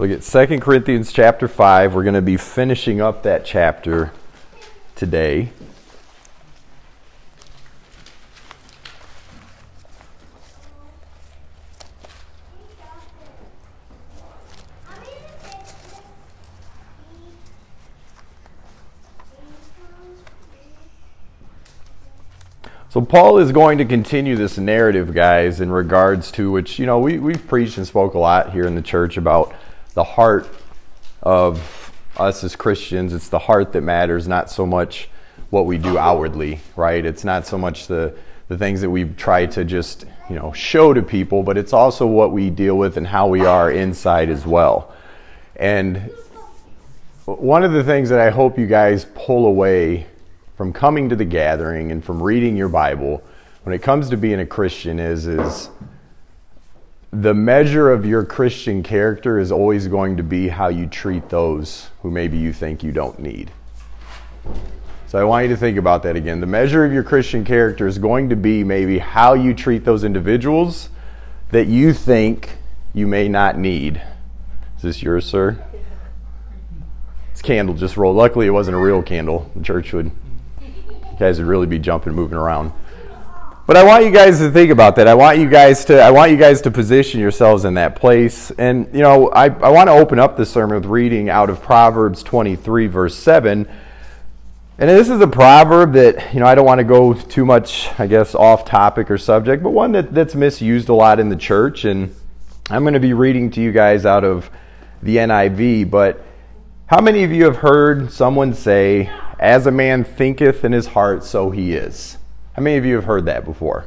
Look at 2 Corinthians chapter 5. We're going to be finishing up that chapter today. So Paul is going to continue this narrative, guys, in regards to which, you know, we, we've preached and spoke a lot here in the church about the heart of us as Christians. It's the heart that matters, not so much what we do outwardly, right? It's not so much the, the things that we try to just, you know, show to people, but it's also what we deal with and how we are inside as well. And one of the things that I hope you guys pull away from coming to the gathering and from reading your Bible when it comes to being a Christian is is the measure of your Christian character is always going to be how you treat those who maybe you think you don't need. So I want you to think about that again. The measure of your Christian character is going to be maybe how you treat those individuals that you think you may not need. Is this yours, sir? This candle just rolled. Luckily, it wasn't a real candle. The church would guys would really be jumping, moving around. But I want you guys to think about that. I want you guys to I want you guys to position yourselves in that place. And you know, I, I want to open up the sermon with reading out of Proverbs 23, verse 7. And this is a proverb that, you know, I don't want to go too much, I guess, off topic or subject, but one that, that's misused a lot in the church. And I'm going to be reading to you guys out of the NIV. But how many of you have heard someone say, as a man thinketh in his heart, so he is. How many of you have heard that before?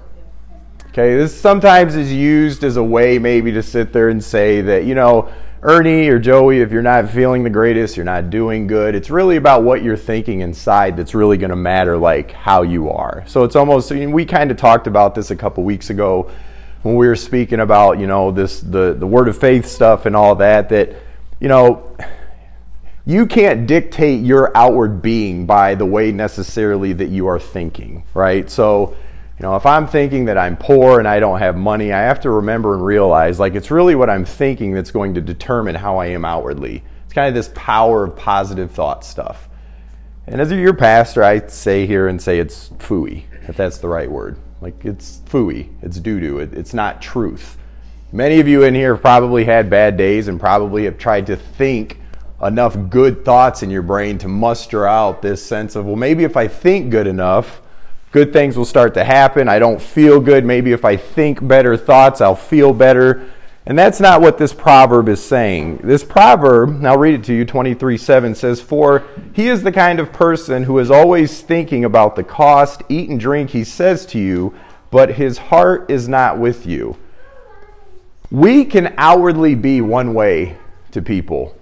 Okay, this sometimes is used as a way maybe to sit there and say that, you know, Ernie or Joey, if you're not feeling the greatest, you're not doing good. It's really about what you're thinking inside that's really going to matter, like how you are. So it's almost, I mean, we kind of talked about this a couple weeks ago when we were speaking about, you know, this, the, the word of faith stuff and all that, that, you know, you can't dictate your outward being by the way necessarily that you are thinking, right? So, you know, if I'm thinking that I'm poor and I don't have money, I have to remember and realize like it's really what I'm thinking that's going to determine how I am outwardly. It's kind of this power of positive thought stuff. And as your pastor, I say here and say it's fooey, if that's the right word. Like it's fooey, it's doo doo, it, it's not truth. Many of you in here have probably had bad days and probably have tried to think enough good thoughts in your brain to muster out this sense of, well, maybe if I think good enough, good things will start to happen. I don't feel good. Maybe if I think better thoughts, I'll feel better. And that's not what this proverb is saying. This proverb, I'll read it to you, 23 7 says, For he is the kind of person who is always thinking about the cost, eat and drink, he says to you, but his heart is not with you. We can outwardly be one way to people.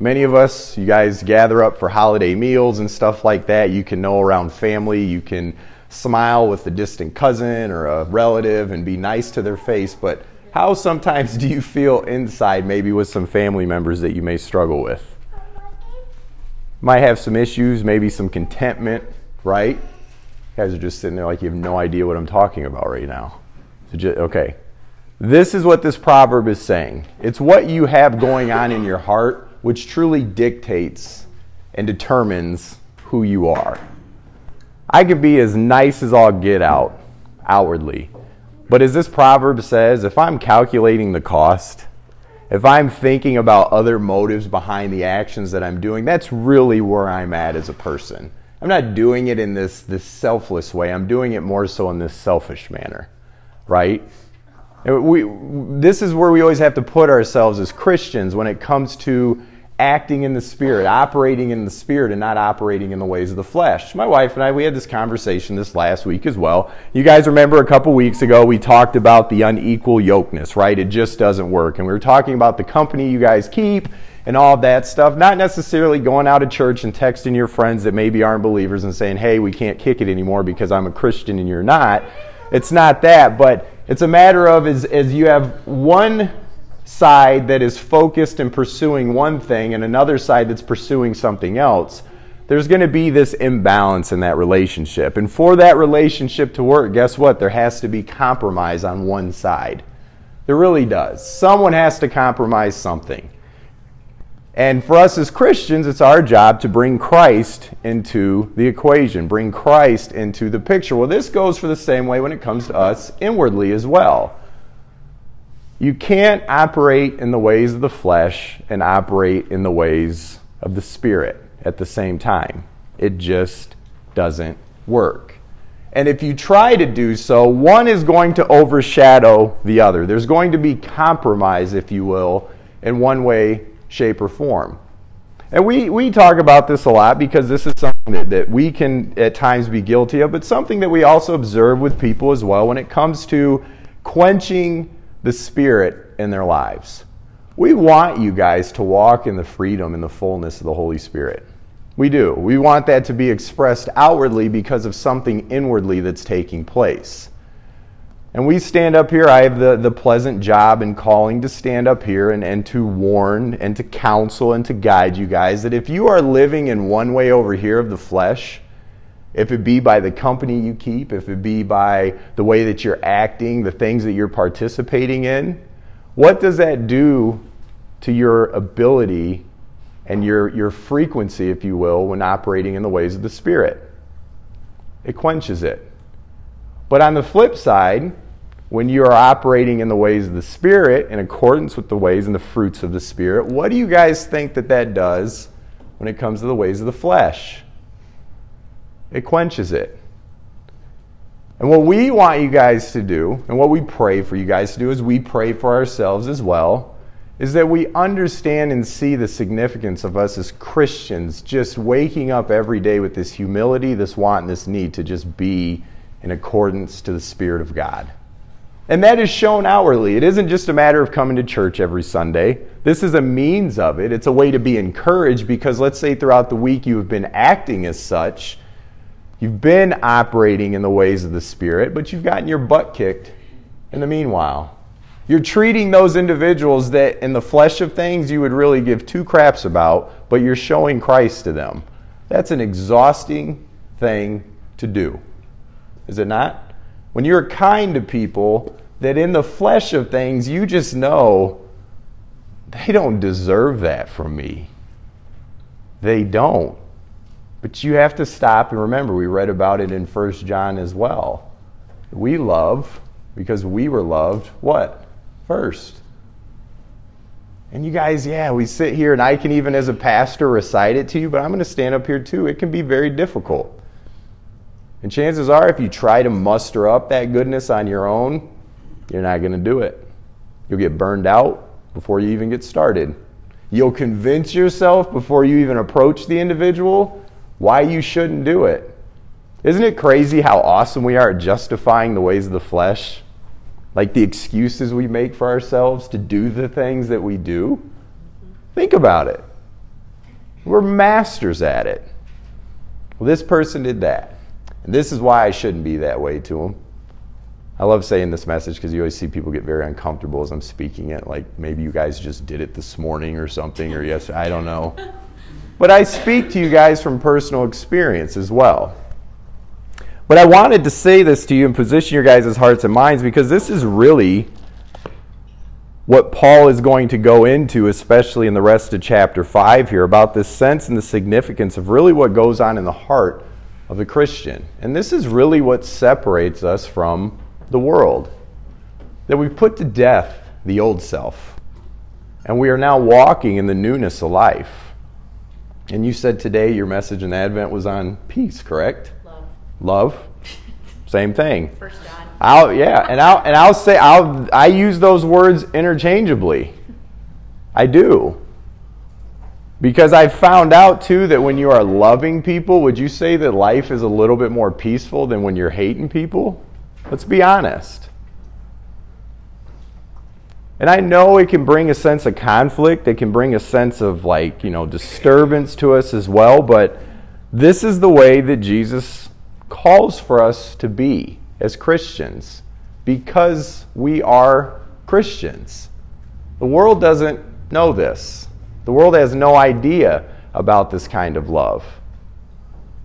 Many of us, you guys gather up for holiday meals and stuff like that. You can know around family. You can smile with a distant cousin or a relative and be nice to their face. But how sometimes do you feel inside, maybe with some family members that you may struggle with? Might have some issues, maybe some contentment, right? You guys are just sitting there like you have no idea what I'm talking about right now. So just, okay. This is what this proverb is saying. It's what you have going on in your heart which truly dictates and determines who you are. I could be as nice as I'll get out outwardly. But as this proverb says, if I'm calculating the cost, if I'm thinking about other motives behind the actions that I'm doing, that's really where I'm at as a person. I'm not doing it in this, this selfless way. I'm doing it more so in this selfish manner, right? We, this is where we always have to put ourselves as Christians when it comes to acting in the spirit, operating in the spirit, and not operating in the ways of the flesh. My wife and I, we had this conversation this last week as well. You guys remember a couple weeks ago we talked about the unequal yokeness, right? It just doesn't work. And we were talking about the company you guys keep and all that stuff. Not necessarily going out of church and texting your friends that maybe aren't believers and saying, hey, we can't kick it anymore because I'm a Christian and you're not. It's not that, but it's a matter of as, as you have one side that is focused and pursuing one thing and another side that's pursuing something else, there's going to be this imbalance in that relationship. And for that relationship to work, guess what? There has to be compromise on one side. There really does. Someone has to compromise something. And for us as Christians, it's our job to bring Christ into the equation, bring Christ into the picture. Well, this goes for the same way when it comes to us inwardly as well. You can't operate in the ways of the flesh and operate in the ways of the Spirit at the same time. It just doesn't work. And if you try to do so, one is going to overshadow the other. There's going to be compromise, if you will, in one way shape, or form. And we, we talk about this a lot because this is something that, that we can at times be guilty of, but something that we also observe with people as well when it comes to quenching the Spirit in their lives. We want you guys to walk in the freedom and the fullness of the Holy Spirit. We do. We want that to be expressed outwardly because of something inwardly that's taking place. And we stand up here. I have the, the pleasant job and calling to stand up here and, and to warn and to counsel and to guide you guys that if you are living in one way over here of the flesh, if it be by the company you keep, if it be by the way that you're acting, the things that you're participating in, what does that do to your ability and your, your frequency, if you will, when operating in the ways of the Spirit? It quenches it. But on the flip side, when you are operating in the ways of the Spirit, in accordance with the ways and the fruits of the Spirit, what do you guys think that that does when it comes to the ways of the flesh? It quenches it. And what we want you guys to do, and what we pray for you guys to do, is we pray for ourselves as well, is that we understand and see the significance of us as Christians just waking up every day with this humility, this want, and this need to just be in accordance to the Spirit of God. And that is shown outwardly. It isn't just a matter of coming to church every Sunday. This is a means of it. It's a way to be encouraged because let's say throughout the week you have been acting as such. You've been operating in the ways of the Spirit, but you've gotten your butt kicked in the meanwhile. You're treating those individuals that in the flesh of things you would really give two craps about, but you're showing Christ to them. That's an exhausting thing to do. Is it not? when you're kind to people, that in the flesh of things, you just know they don't deserve that from me. They don't. But you have to stop and remember, we read about it in 1 John as well. We love because we were loved, what? First. And you guys, yeah, we sit here and I can even as a pastor recite it to you, but I'm going to stand up here too. It can be very difficult. And chances are, if you try to muster up that goodness on your own, you're not going to do it. You'll get burned out before you even get started. You'll convince yourself before you even approach the individual why you shouldn't do it. Isn't it crazy how awesome we are at justifying the ways of the flesh? Like the excuses we make for ourselves to do the things that we do? Think about it. We're masters at it. Well, this person did that. And this is why I shouldn't be that way to them. I love saying this message because you always see people get very uncomfortable as I'm speaking it. Like maybe you guys just did it this morning or something, or yes, I don't know. But I speak to you guys from personal experience as well. But I wanted to say this to you and position your guys' hearts and minds because this is really what Paul is going to go into, especially in the rest of chapter 5 here, about this sense and the significance of really what goes on in the heart of the Christian. And this is really what separates us from the world. That we put to death the old self, and we are now walking in the newness of life. And you said today your message in Advent was on peace, correct? Love. Love. Same thing. First John. I'll yeah, and I'll and I'll say I'll I use those words interchangeably. I do. Because I found out too that when you are loving people, would you say that life is a little bit more peaceful than when you're hating people? Let's be honest. And I know it can bring a sense of conflict, it can bring a sense of like, you know, disturbance to us as well, but this is the way that Jesus calls for us to be as Christians because we are Christians. The world doesn't know this. The world has no idea about this kind of love.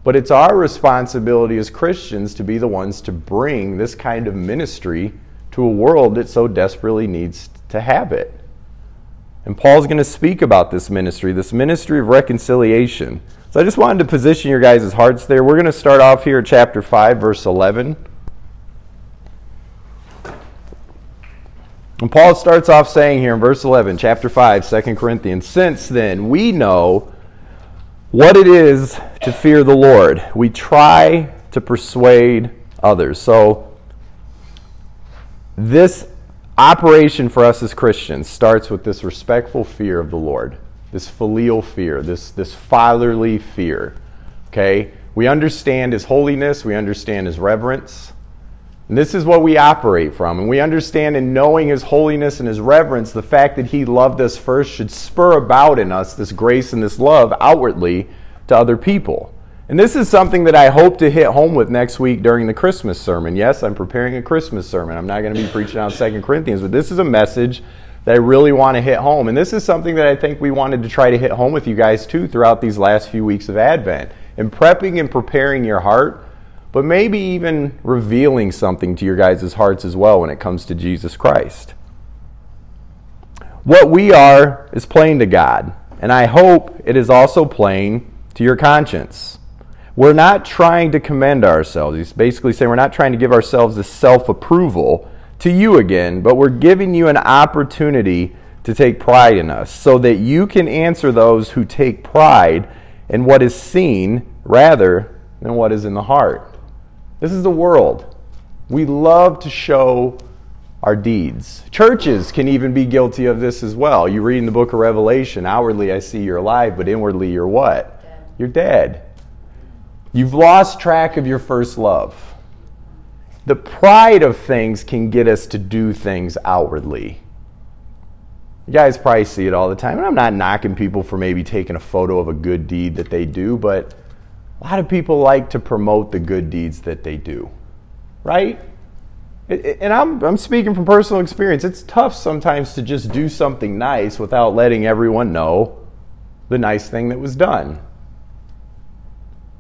But it's our responsibility as Christians to be the ones to bring this kind of ministry to a world that so desperately needs to have it. And Paul's going to speak about this ministry, this ministry of reconciliation. So I just wanted to position your guys' hearts there. We're going to start off here at chapter 5, verse 11. And Paul starts off saying here in verse 11, chapter 5, 2 Corinthians, Since then we know what it is to fear the Lord, we try to persuade others. So, this operation for us as Christians starts with this respectful fear of the Lord, this filial fear, this, this fatherly fear. Okay? We understand His holiness, we understand His reverence. And this is what we operate from. And we understand in knowing His holiness and His reverence, the fact that He loved us first should spur about in us this grace and this love outwardly to other people. And this is something that I hope to hit home with next week during the Christmas sermon. Yes, I'm preparing a Christmas sermon. I'm not going to be preaching on Second Corinthians, but this is a message that I really want to hit home. And this is something that I think we wanted to try to hit home with you guys too throughout these last few weeks of Advent. In prepping and preparing your heart but maybe even revealing something to your guys' hearts as well when it comes to Jesus Christ. What we are is plain to God, and I hope it is also plain to your conscience. We're not trying to commend ourselves. He's basically saying we're not trying to give ourselves a self approval to you again, but we're giving you an opportunity to take pride in us so that you can answer those who take pride in what is seen rather than what is in the heart. This is the world. We love to show our deeds. Churches can even be guilty of this as well. You read in the book of Revelation, outwardly I see you're alive, but inwardly you're what? Dead. You're dead. You've lost track of your first love. The pride of things can get us to do things outwardly. You guys probably see it all the time. And I'm not knocking people for maybe taking a photo of a good deed that they do, but a lot of people like to promote the good deeds that they do, right? And I'm, I'm speaking from personal experience. It's tough sometimes to just do something nice without letting everyone know the nice thing that was done.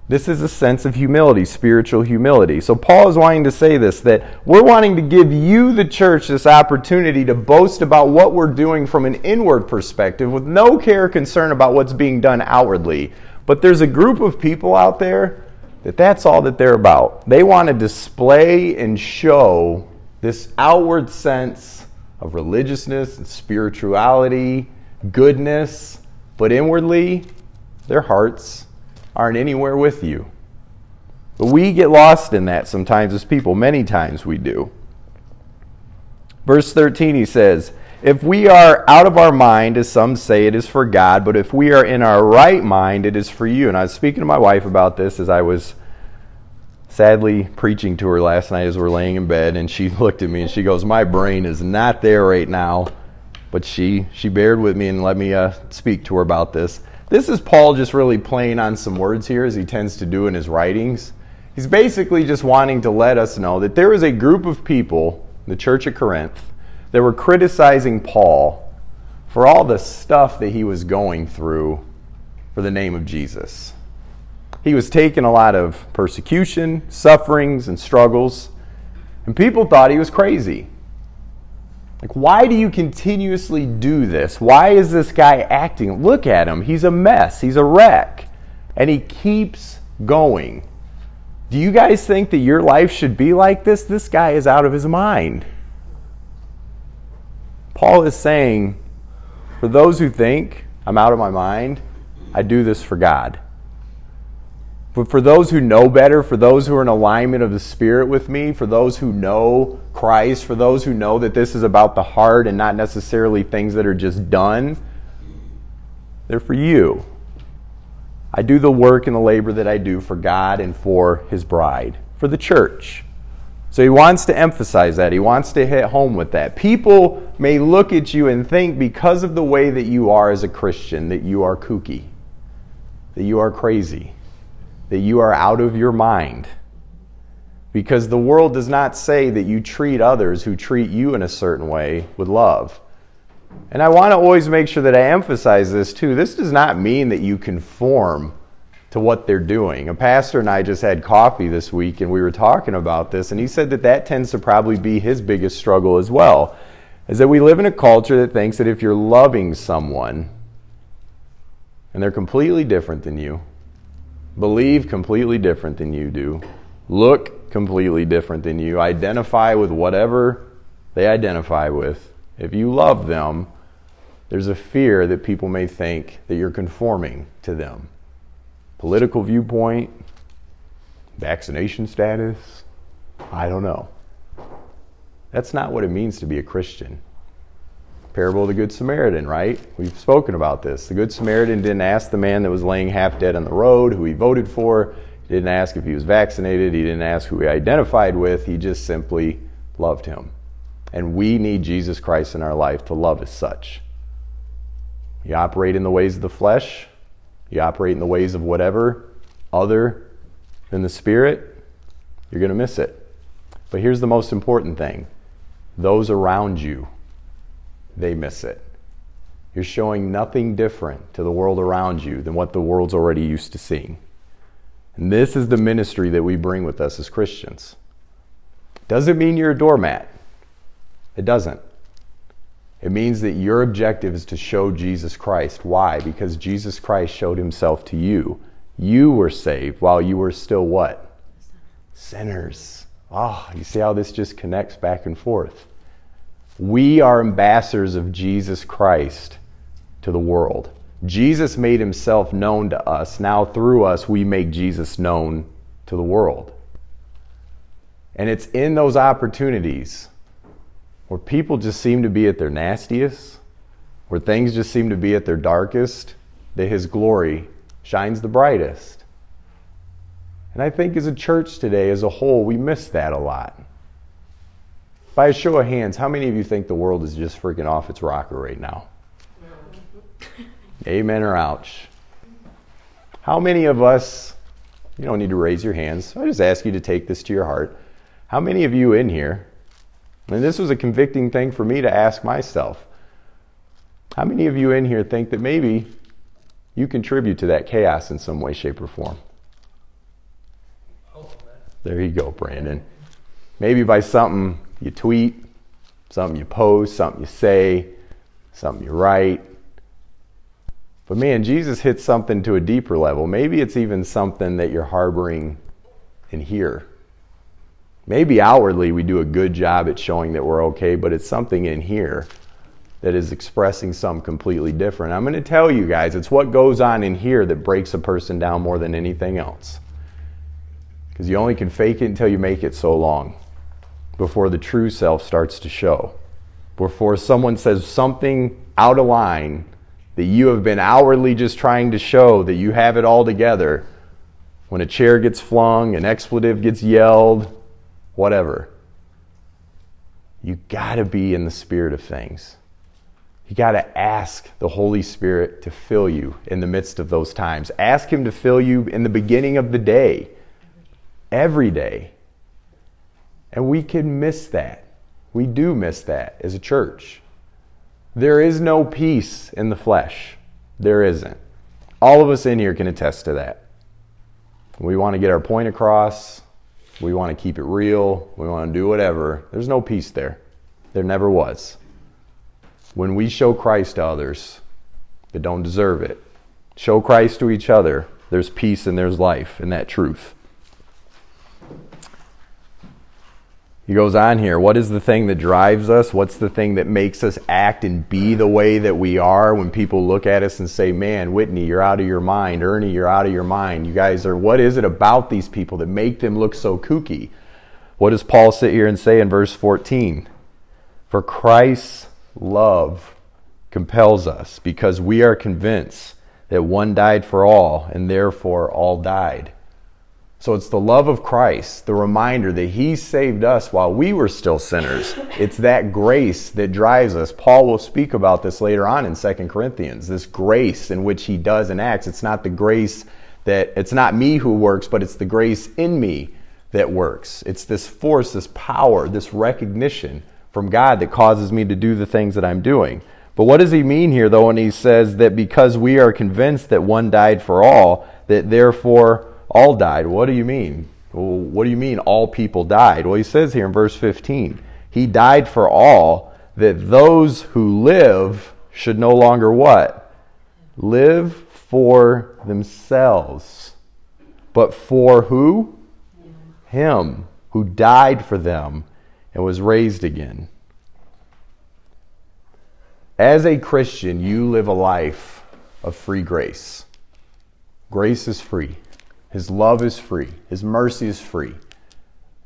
This is a sense of humility, spiritual humility. So, Paul is wanting to say this that we're wanting to give you, the church, this opportunity to boast about what we're doing from an inward perspective with no care or concern about what's being done outwardly. But there's a group of people out there that that's all that they're about. They want to display and show this outward sense of religiousness and spirituality, goodness, but inwardly, their hearts aren't anywhere with you. But we get lost in that sometimes as people. Many times we do. Verse 13, he says, if we are out of our mind, as some say, it is for God, but if we are in our right mind, it is for you. And I was speaking to my wife about this as I was sadly preaching to her last night as we're laying in bed, and she looked at me and she goes, My brain is not there right now. But she, she bared with me and let me uh, speak to her about this. This is Paul just really playing on some words here, as he tends to do in his writings. He's basically just wanting to let us know that there is a group of people, the church at Corinth, that were criticizing Paul for all the stuff that he was going through for the name of Jesus. He was taking a lot of persecution, sufferings, and struggles, and people thought he was crazy. Like, why do you continuously do this? Why is this guy acting? Look at him. He's a mess. He's a wreck. And he keeps going. Do you guys think that your life should be like this? This guy is out of his mind. Paul is saying, for those who think I'm out of my mind, I do this for God. But for those who know better, for those who are in alignment of the Spirit with me, for those who know Christ, for those who know that this is about the heart and not necessarily things that are just done, they're for you. I do the work and the labor that I do for God and for His bride, for the church. So he wants to emphasize that. He wants to hit home with that. People may look at you and think because of the way that you are as a Christian that you are kooky, that you are crazy, that you are out of your mind. Because the world does not say that you treat others who treat you in a certain way with love. And I want to always make sure that I emphasize this too. This does not mean that you conform to what they're doing. A pastor and I just had coffee this week and we were talking about this, and he said that that tends to probably be his biggest struggle as well. Is that we live in a culture that thinks that if you're loving someone and they're completely different than you, believe completely different than you do, look completely different than you, identify with whatever they identify with, if you love them, there's a fear that people may think that you're conforming to them political viewpoint, vaccination status, I don't know. That's not what it means to be a Christian. Parable of the Good Samaritan, right? We've spoken about this. The Good Samaritan didn't ask the man that was laying half dead on the road who he voted for. He didn't ask if he was vaccinated. He didn't ask who he identified with. He just simply loved him. And we need Jesus Christ in our life to love as such. You operate in the ways of the flesh, you operate in the ways of whatever other than the Spirit, you're going to miss it. But here's the most important thing those around you, they miss it. You're showing nothing different to the world around you than what the world's already used to seeing. And this is the ministry that we bring with us as Christians. Doesn't mean you're a doormat. It doesn't. It means that your objective is to show Jesus Christ. Why? Because Jesus Christ showed himself to you. You were saved while you were still what? Sinners. Ah, oh, you see how this just connects back and forth. We are ambassadors of Jesus Christ to the world. Jesus made himself known to us. Now, through us, we make Jesus known to the world. And it's in those opportunities where people just seem to be at their nastiest, where things just seem to be at their darkest, that His glory shines the brightest. And I think as a church today, as a whole, we miss that a lot. By a show of hands, how many of you think the world is just freaking off its rocker right now? Amen or ouch. How many of us, you don't need to raise your hands, I just ask you to take this to your heart. How many of you in here and this was a convicting thing for me to ask myself. How many of you in here think that maybe you contribute to that chaos in some way, shape, or form? There you go, Brandon. Maybe by something you tweet, something you post, something you say, something you write. But man, Jesus hits something to a deeper level. Maybe it's even something that you're harboring in here. Maybe outwardly we do a good job at showing that we're okay, but it's something in here that is expressing something completely different. I'm going to tell you guys, it's what goes on in here that breaks a person down more than anything else. Because you only can fake it until you make it so long before the true self starts to show. Before someone says something out of line that you have been outwardly just trying to show that you have it all together. When a chair gets flung, an expletive gets yelled, whatever. You got to be in the spirit of things. You got to ask the Holy Spirit to fill you in the midst of those times. Ask Him to fill you in the beginning of the day, every day. And we can miss that. We do miss that as a church. There is no peace in the flesh. There isn't. All of us in here can attest to that. We want to get our point across. We want to keep it real. We want to do whatever. There's no peace there. There never was. When we show Christ to others that don't deserve it, show Christ to each other, there's peace and there's life in that truth. He goes on here. What is the thing that drives us? What's the thing that makes us act and be the way that we are when people look at us and say, Man, Whitney, you're out of your mind. Ernie, you're out of your mind. You guys are, what is it about these people that make them look so kooky? What does Paul sit here and say in verse 14? For Christ's love compels us because we are convinced that one died for all and therefore all died. So it's the love of Christ, the reminder that He saved us while we were still sinners. It's that grace that drives us. Paul will speak about this later on in 2 Corinthians. This grace in which He does and acts. It's not the grace that, it's not me who works, but it's the grace in me that works. It's this force, this power, this recognition from God that causes me to do the things that I'm doing. But what does he mean here, though, when he says that because we are convinced that one died for all, that therefore all died. What do you mean? Well, what do you mean all people died? Well, he says here in verse 15, He died for all, that those who live should no longer what? Live for themselves. But for who? Him who died for them and was raised again. As a Christian, you live a life of free grace. Grace is free. His love is free. His mercy is free.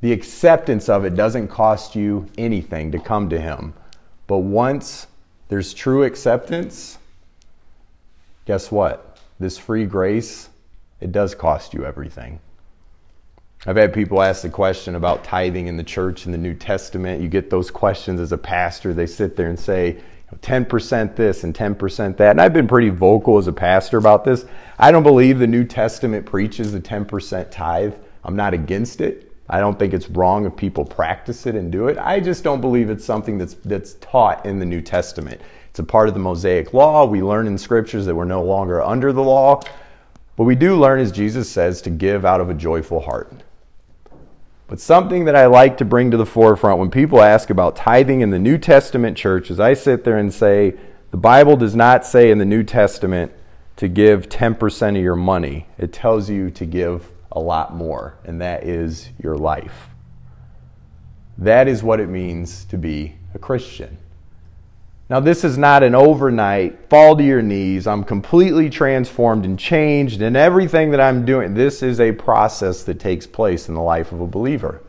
The acceptance of it doesn't cost you anything to come to Him. But once there's true acceptance, guess what? This free grace, it does cost you everything. I've had people ask the question about tithing in the church in the New Testament. You get those questions as a pastor. They sit there and say, 10% this and 10% that. And I've been pretty vocal as a pastor about this. I don't believe the New Testament preaches the 10% tithe. I'm not against it. I don't think it's wrong if people practice it and do it. I just don't believe it's something that's, that's taught in the New Testament. It's a part of the Mosaic law. We learn in scriptures that we're no longer under the law. But we do learn, as Jesus says, to give out of a joyful heart. But something that I like to bring to the forefront when people ask about tithing in the New Testament church is I sit there and say, the Bible does not say in the New Testament to give 10% of your money. It tells you to give a lot more, and that is your life. That is what it means to be a Christian. Now, this is not an overnight fall to your knees. I'm completely transformed and changed, and everything that I'm doing, this is a process that takes place in the life of a believer.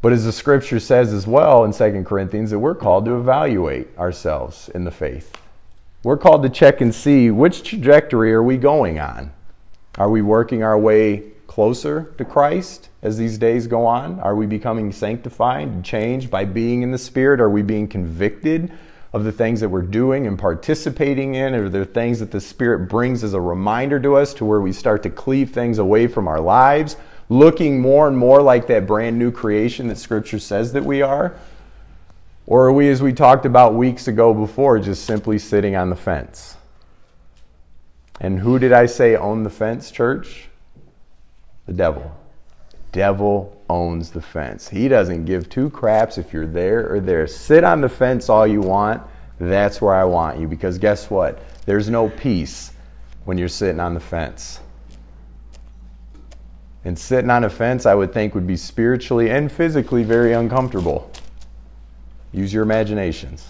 But as the scripture says as well in 2 Corinthians, that we're called to evaluate ourselves in the faith. We're called to check and see which trajectory are we going on? Are we working our way closer to Christ as these days go on? Are we becoming sanctified and changed by being in the Spirit? Are we being convicted of the things that we're doing and participating in? Are there things that the Spirit brings as a reminder to us to where we start to cleave things away from our lives, looking more and more like that brand new creation that Scripture says that we are? Or are we, as we talked about weeks ago before, just simply sitting on the fence? And who did I say owned the fence, church? The devil. Devil owns the fence. He doesn't give two craps if you're there or there. Sit on the fence all you want. That's where I want you because guess what? There's no peace when you're sitting on the fence. And sitting on a fence, I would think, would be spiritually and physically very uncomfortable. Use your imaginations.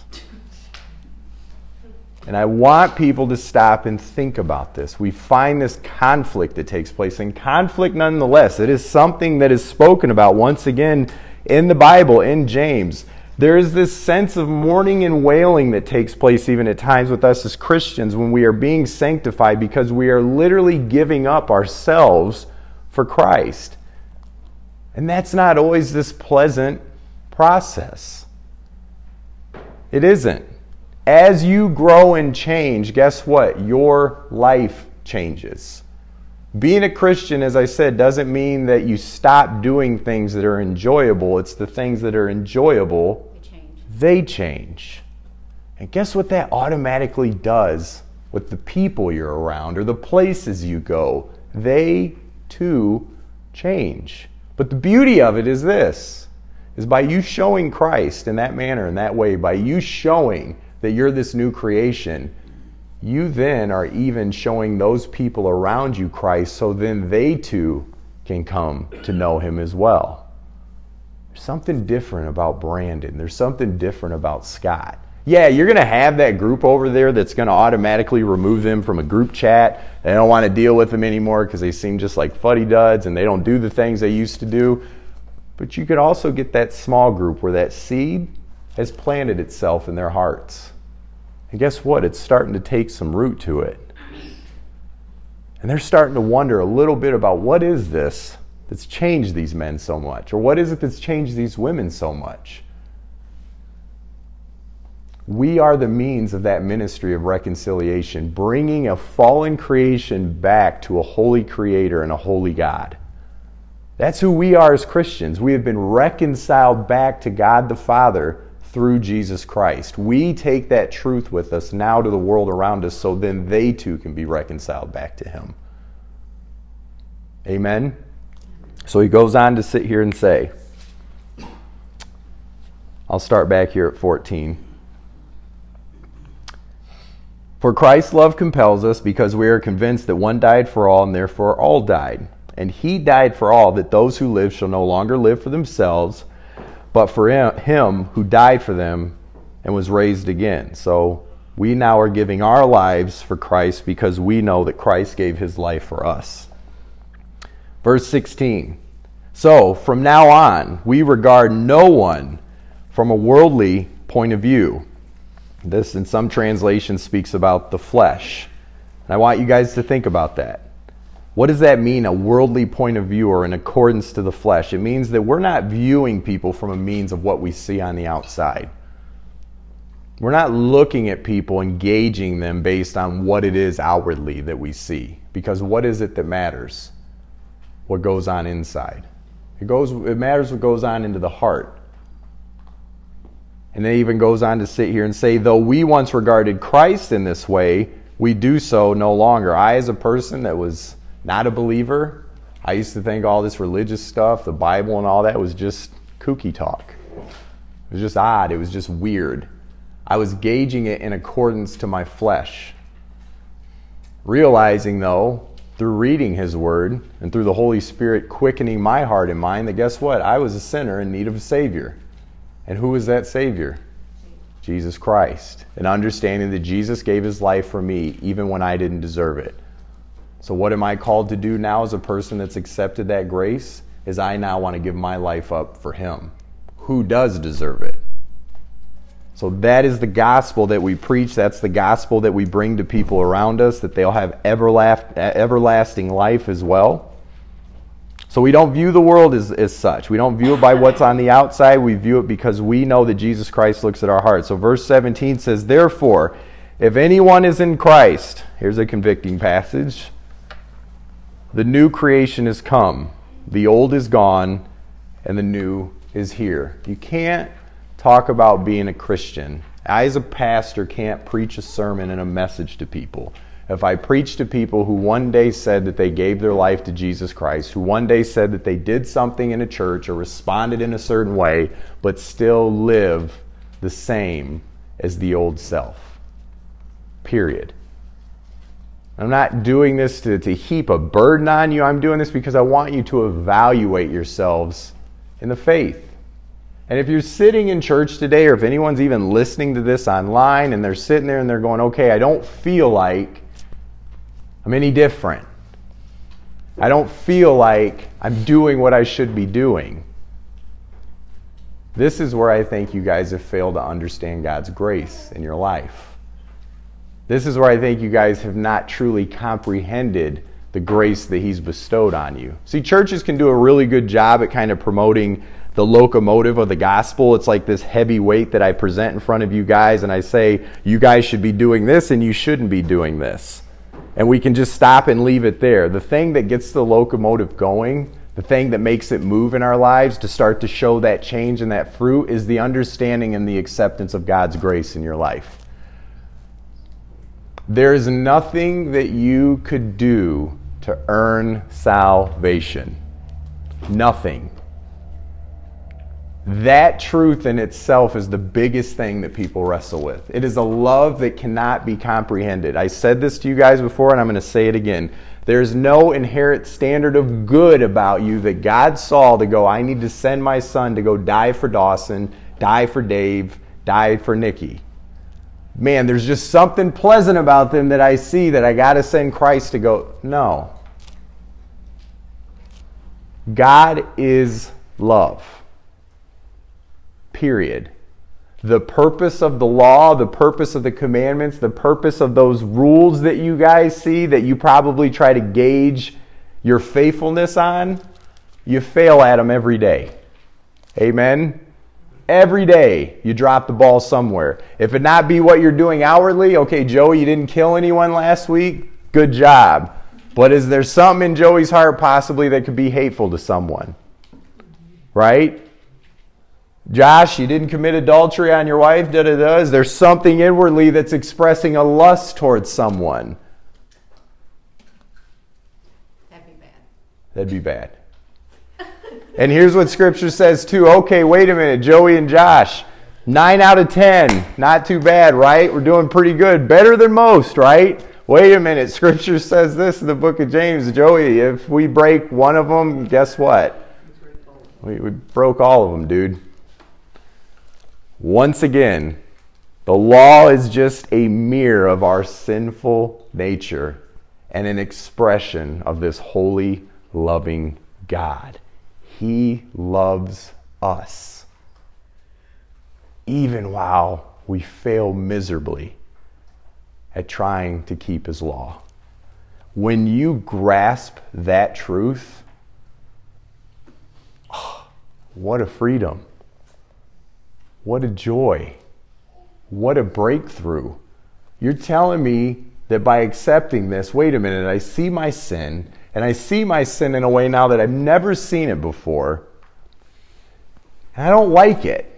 And I want people to stop and think about this. We find this conflict that takes place, and conflict nonetheless. It is something that is spoken about once again in the Bible, in James. There is this sense of mourning and wailing that takes place even at times with us as Christians when we are being sanctified because we are literally giving up ourselves for Christ. And that's not always this pleasant process. It isn't as you grow and change, guess what? Your life changes. Being a Christian, as I said, doesn't mean that you stop doing things that are enjoyable. It's the things that are enjoyable, they change. They change. And guess what that automatically does with the people you're around or the places you go? They too change. But the beauty of it is this is by you showing Christ in that manner, in that way, by you showing that you're this new creation, you then are even showing those people around you Christ so then they too can come to know him as well. There's something different about Brandon. There's something different about Scott. Yeah, you're going to have that group over there that's going to automatically remove them from a group chat. They don't want to deal with them anymore because they seem just like fuddy duds and they don't do the things they used to do. But you could also get that small group where that seed has planted itself in their hearts. And guess what? It's starting to take some root to it. And they're starting to wonder a little bit about what is this that's changed these men so much? Or what is it that's changed these women so much? We are the means of that ministry of reconciliation, bringing a fallen creation back to a holy creator and a holy God. That's who we are as Christians. We have been reconciled back to God the Father through Jesus Christ. We take that truth with us now to the world around us so then they too can be reconciled back to Him. Amen? So he goes on to sit here and say, I'll start back here at 14. For Christ's love compels us because we are convinced that one died for all and therefore all died. And he died for all that those who live shall no longer live for themselves, but for him who died for them and was raised again. So we now are giving our lives for Christ because we know that Christ gave his life for us. Verse 16. So from now on, we regard no one from a worldly point of view. This, in some translations, speaks about the flesh. And I want you guys to think about that. What does that mean, a worldly point of view or in accordance to the flesh? It means that we're not viewing people from a means of what we see on the outside. We're not looking at people, engaging them based on what it is outwardly that we see. Because what is it that matters? What goes on inside. It, goes, it matters what goes on into the heart. And then even goes on to sit here and say, though we once regarded Christ in this way, we do so no longer. I, as a person that was not a believer, I used to think all this religious stuff, the Bible and all that, was just kooky talk. It was just odd. It was just weird. I was gauging it in accordance to my flesh. Realizing, though, through reading His Word and through the Holy Spirit quickening my heart and mind, that guess what? I was a sinner in need of a Savior. And who was that Savior? Jesus Christ. And understanding that Jesus gave His life for me even when I didn't deserve it. So, what am I called to do now as a person that's accepted that grace? Is I now want to give my life up for Him. Who does deserve it? So that is the gospel that we preach. That's the gospel that we bring to people around us, that they'll have everlasting life as well. So we don't view the world as, as such. We don't view it by what's on the outside. We view it because we know that Jesus Christ looks at our heart. So verse 17 says, Therefore, if anyone is in Christ, here's a convicting passage, the new creation has come, the old is gone, and the new is here. You can't talk about being a Christian. I, as a pastor, can't preach a sermon and a message to people. If I preach to people who one day said that they gave their life to Jesus Christ, who one day said that they did something in a church or responded in a certain way, but still live the same as the old self. Period. I'm not doing this to, to heap a burden on you. I'm doing this because I want you to evaluate yourselves in the faith. And if you're sitting in church today, or if anyone's even listening to this online and they're sitting there and they're going, okay, I don't feel like I'm any different. I don't feel like I'm doing what I should be doing. This is where I think you guys have failed to understand God's grace in your life. This is where I think you guys have not truly comprehended the grace that He's bestowed on you. See, churches can do a really good job at kind of promoting the locomotive of the gospel. It's like this heavy weight that I present in front of you guys, and I say, you guys should be doing this and you shouldn't be doing this. And we can just stop and leave it there. The thing that gets the locomotive going, the thing that makes it move in our lives to start to show that change and that fruit is the understanding and the acceptance of God's grace in your life. There is nothing that you could do to earn salvation. Nothing. That truth in itself is the biggest thing that people wrestle with. It is a love that cannot be comprehended. I said this to you guys before, and I'm going to say it again. There's no inherent standard of good about you that God saw to go, I need to send my son to go die for Dawson, die for Dave, die for Nikki. Man, there's just something pleasant about them that I see that I got to send Christ to go. No. God is love. Period. The purpose of the law, the purpose of the commandments, the purpose of those rules that you guys see that you probably try to gauge your faithfulness on, you fail at them every day. Amen. Every day you drop the ball somewhere. If it not be what you're doing outwardly, okay, Joey, you didn't kill anyone last week. Good job. But is there something in Joey's heart possibly that could be hateful to someone? Right? Josh, you didn't commit adultery on your wife, da da da. Is there something inwardly that's expressing a lust towards someone? That'd be bad. that'd be bad. And here's what scripture says too. Okay, wait a minute, Joey and Josh. Nine out of ten. Not too bad, right? We're doing pretty good. Better than most, right? Wait a minute. Scripture says this in the book of James. Joey, if we break one of them, guess what? We, we broke all of them, dude. Once again, the law is just a mirror of our sinful nature and an expression of this holy, loving God. He loves us, even while we fail miserably at trying to keep His law. When you grasp that truth, oh, what a freedom! What a joy! What a breakthrough! You're telling me that by accepting this, wait a minute, I see my sin and I see my sin in a way now that I've never seen it before. And I don't like it.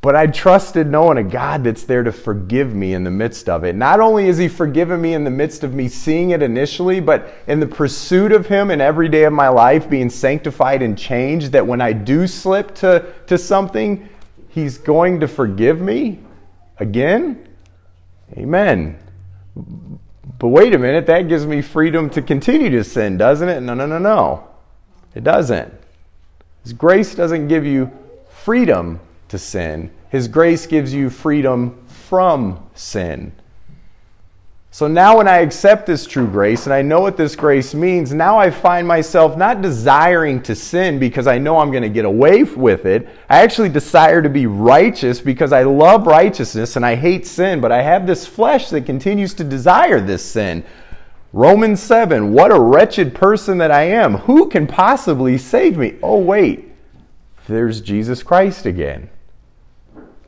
But I trusted knowing a God that's there to forgive me in the midst of it. Not only is He forgiven me in the midst of me seeing it initially, but in the pursuit of Him in every day of my life, being sanctified and changed, that when I do slip to, to something, He's going to forgive me again. Amen. But wait a minute, that gives me freedom to continue to sin, doesn't it? No, no, no, no. It doesn't. His grace doesn't give you freedom to sin, His grace gives you freedom from sin. So now, when I accept this true grace and I know what this grace means, now I find myself not desiring to sin because I know I'm going to get away with it. I actually desire to be righteous because I love righteousness and I hate sin, but I have this flesh that continues to desire this sin. Romans 7 What a wretched person that I am. Who can possibly save me? Oh, wait. There's Jesus Christ again.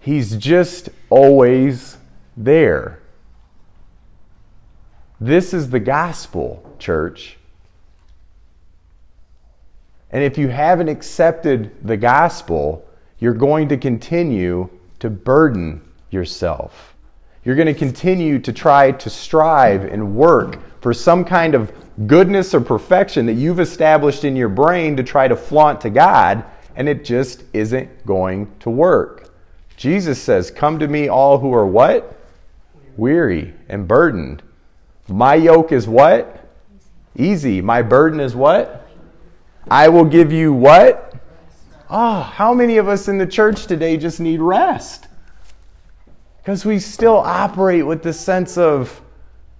He's just always there. This is the gospel, church. And if you haven't accepted the gospel, you're going to continue to burden yourself. You're going to continue to try to strive and work for some kind of goodness or perfection that you've established in your brain to try to flaunt to God, and it just isn't going to work. Jesus says, Come to me, all who are what? Weary and burdened my yoke is what? Easy. My burden is what? I will give you what? Oh, how many of us in the church today just need rest? Because we still operate with the sense of,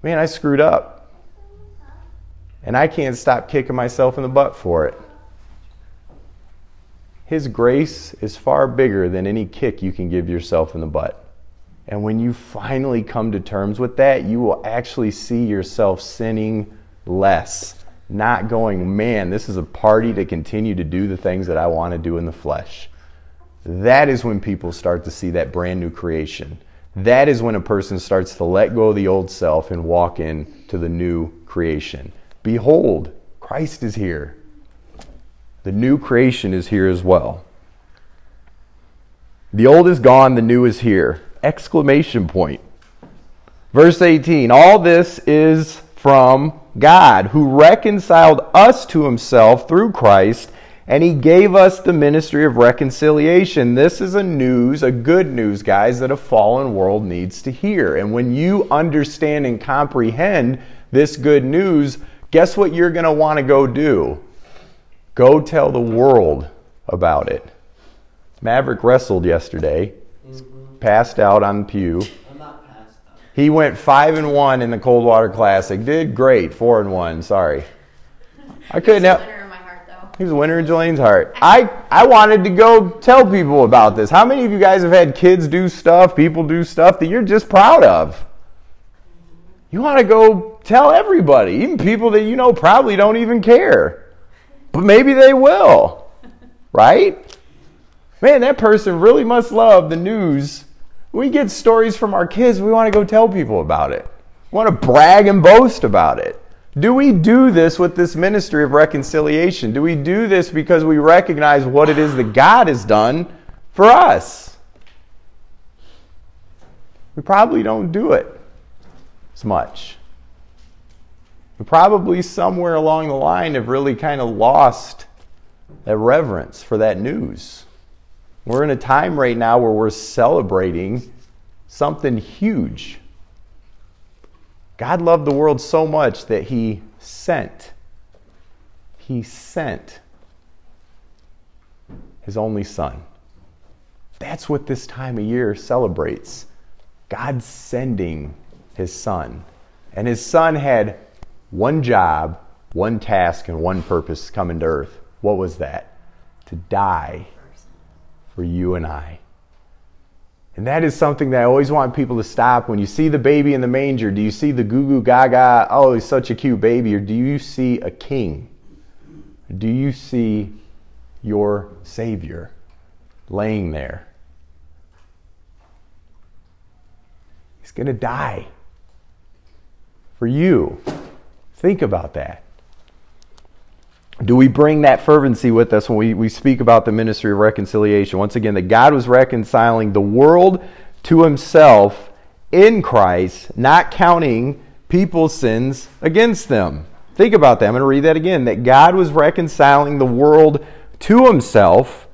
man, I screwed up. And I can't stop kicking myself in the butt for it. His grace is far bigger than any kick you can give yourself in the butt. And when you finally come to terms with that, you will actually see yourself sinning less. Not going, man, this is a party to continue to do the things that I want to do in the flesh. That is when people start to see that brand new creation. That is when a person starts to let go of the old self and walk into the new creation. Behold, Christ is here. The new creation is here as well. The old is gone, the new is here exclamation point. Verse 18 All this is from God, who reconciled us to himself through Christ, and he gave us the ministry of reconciliation. This is a news, a good news, guys, that a fallen world needs to hear. And when you understand and comprehend this good news, guess what you're going to want to go do? Go tell the world about it. Maverick wrestled yesterday passed out on pew. He went five and one in the Coldwater Classic. Did great. Four and one. Sorry. I couldn't help. He was a winner in Julian's heart. I, I wanted to go tell people about this. How many of you guys have had kids do stuff, people do stuff that you're just proud of? You want to go tell everybody, even people that you know probably don't even care. But maybe they will. Right? Man, that person really must love the news we get stories from our kids, we want to go tell people about it. We want to brag and boast about it. Do we do this with this ministry of reconciliation? Do we do this because we recognize what it is that God has done for us? We probably don't do it as much. We probably somewhere along the line have really kind of lost that reverence for that news. We're in a time right now where we're celebrating something huge. God loved the world so much that he sent. He sent his only son. That's what this time of year celebrates. God sending his son. And his son had one job, one task, and one purpose coming to earth. What was that? To die for you and I. And that is something that I always want people to stop. When you see the baby in the manger, do you see the goo goo gaga, oh, he's such a cute baby, or do you see a king? Do you see your Savior laying there? He's going to die for you. Think about that. Do we bring that fervency with us when we, we speak about the ministry of reconciliation? Once again, that God was reconciling the world to himself in Christ, not counting people's sins against them. Think about that. I'm going to read that again. That God was reconciling the world to himself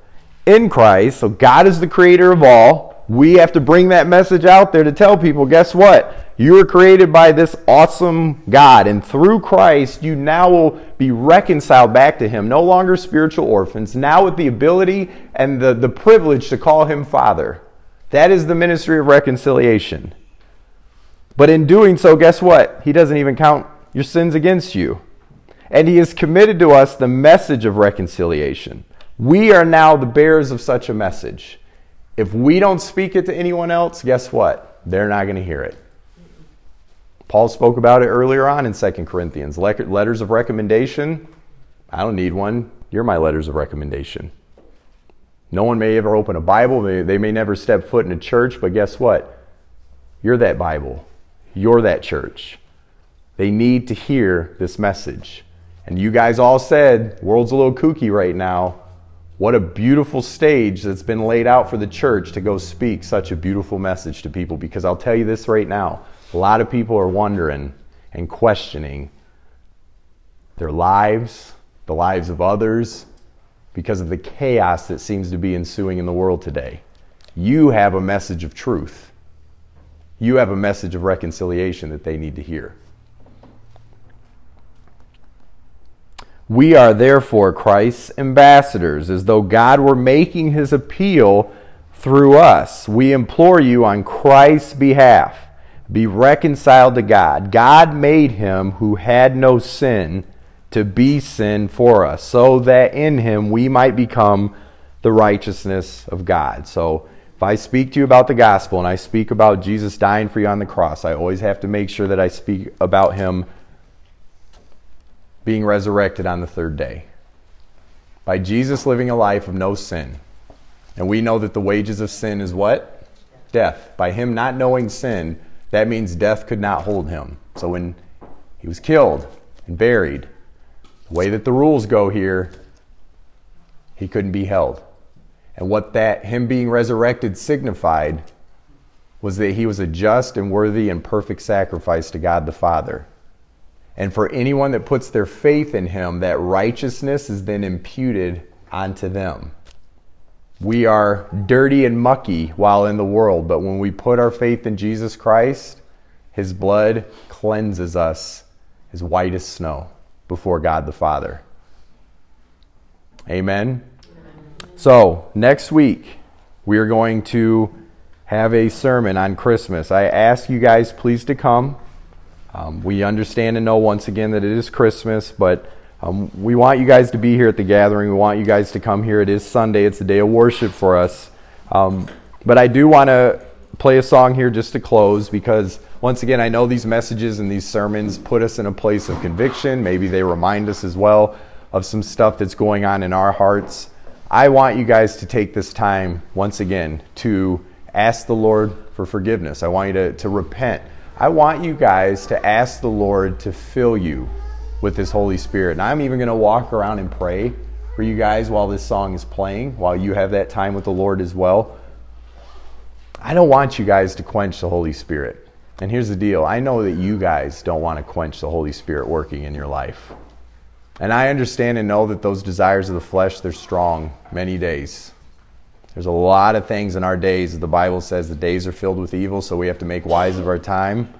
in Christ. So God is the creator of all. We have to bring that message out there to tell people guess what? You were created by this awesome God, and through Christ, you now will be reconciled back to Him. No longer spiritual orphans, now with the ability and the, the privilege to call Him Father. That is the ministry of reconciliation. But in doing so, guess what? He doesn't even count your sins against you. And He has committed to us the message of reconciliation. We are now the bearers of such a message. If we don't speak it to anyone else, guess what? They're not going to hear it. Paul spoke about it earlier on in 2 Corinthians. Letters of recommendation. I don't need one. You're my letters of recommendation. No one may ever open a Bible. They may never step foot in a church, but guess what? You're that Bible. You're that church. They need to hear this message. And you guys all said, world's a little kooky right now. What a beautiful stage that's been laid out for the church to go speak such a beautiful message to people. Because I'll tell you this right now a lot of people are wondering and questioning their lives, the lives of others, because of the chaos that seems to be ensuing in the world today. You have a message of truth. You have a message of reconciliation that they need to hear. We are therefore Christ's ambassadors, as though God were making his appeal through us. We implore you on Christ's behalf be reconciled to God. God made him who had no sin to be sin for us, so that in him we might become the righteousness of God. So if I speak to you about the gospel and I speak about Jesus dying for you on the cross, I always have to make sure that I speak about him being resurrected on the third day. By Jesus living a life of no sin. And we know that the wages of sin is what? Death. By him not knowing sin, that means death could not hold him. So when he was killed and buried, the way that the rules go here, he couldn't be held. And what that him being resurrected signified was that he was a just and worthy and perfect sacrifice to God the Father. And for anyone that puts their faith in him, that righteousness is then imputed onto them. We are dirty and mucky while in the world, but when we put our faith in Jesus Christ, his blood cleanses us as white as snow before God the Father. Amen. So, next week, we are going to have a sermon on Christmas. I ask you guys please to come. Um, we understand and know once again that it is Christmas, but um, we want you guys to be here at the gathering. We want you guys to come here. It is Sunday, it's a day of worship for us. Um, but I do want to play a song here just to close because, once again, I know these messages and these sermons put us in a place of conviction. Maybe they remind us as well of some stuff that's going on in our hearts. I want you guys to take this time, once again, to ask the Lord for forgiveness. I want you to, to repent. I want you guys to ask the Lord to fill you with His Holy Spirit. And I'm even going to walk around and pray for you guys while this song is playing, while you have that time with the Lord as well. I don't want you guys to quench the Holy Spirit. And here's the deal I know that you guys don't want to quench the Holy Spirit working in your life. And I understand and know that those desires of the flesh, they're strong many days. There's a lot of things in our days. The Bible says the days are filled with evil, so we have to make wise of our time.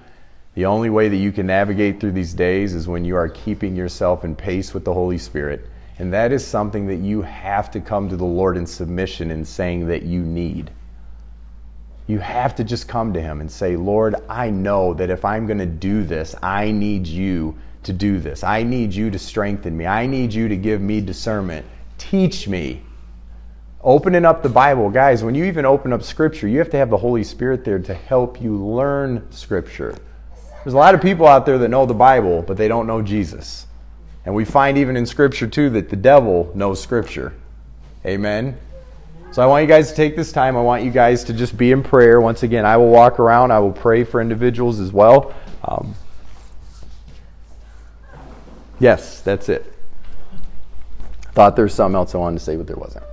The only way that you can navigate through these days is when you are keeping yourself in pace with the Holy Spirit. And that is something that you have to come to the Lord in submission and saying that you need. You have to just come to Him and say, Lord, I know that if I'm going to do this, I need you to do this. I need you to strengthen me. I need you to give me discernment. Teach me. Opening up the Bible, guys, when you even open up Scripture, you have to have the Holy Spirit there to help you learn Scripture. There's a lot of people out there that know the Bible, but they don't know Jesus. And we find even in Scripture, too, that the devil knows Scripture. Amen. So I want you guys to take this time. I want you guys to just be in prayer. Once again, I will walk around. I will pray for individuals as well. Um, yes, that's it. Thought there was something else I wanted to say, but there wasn't.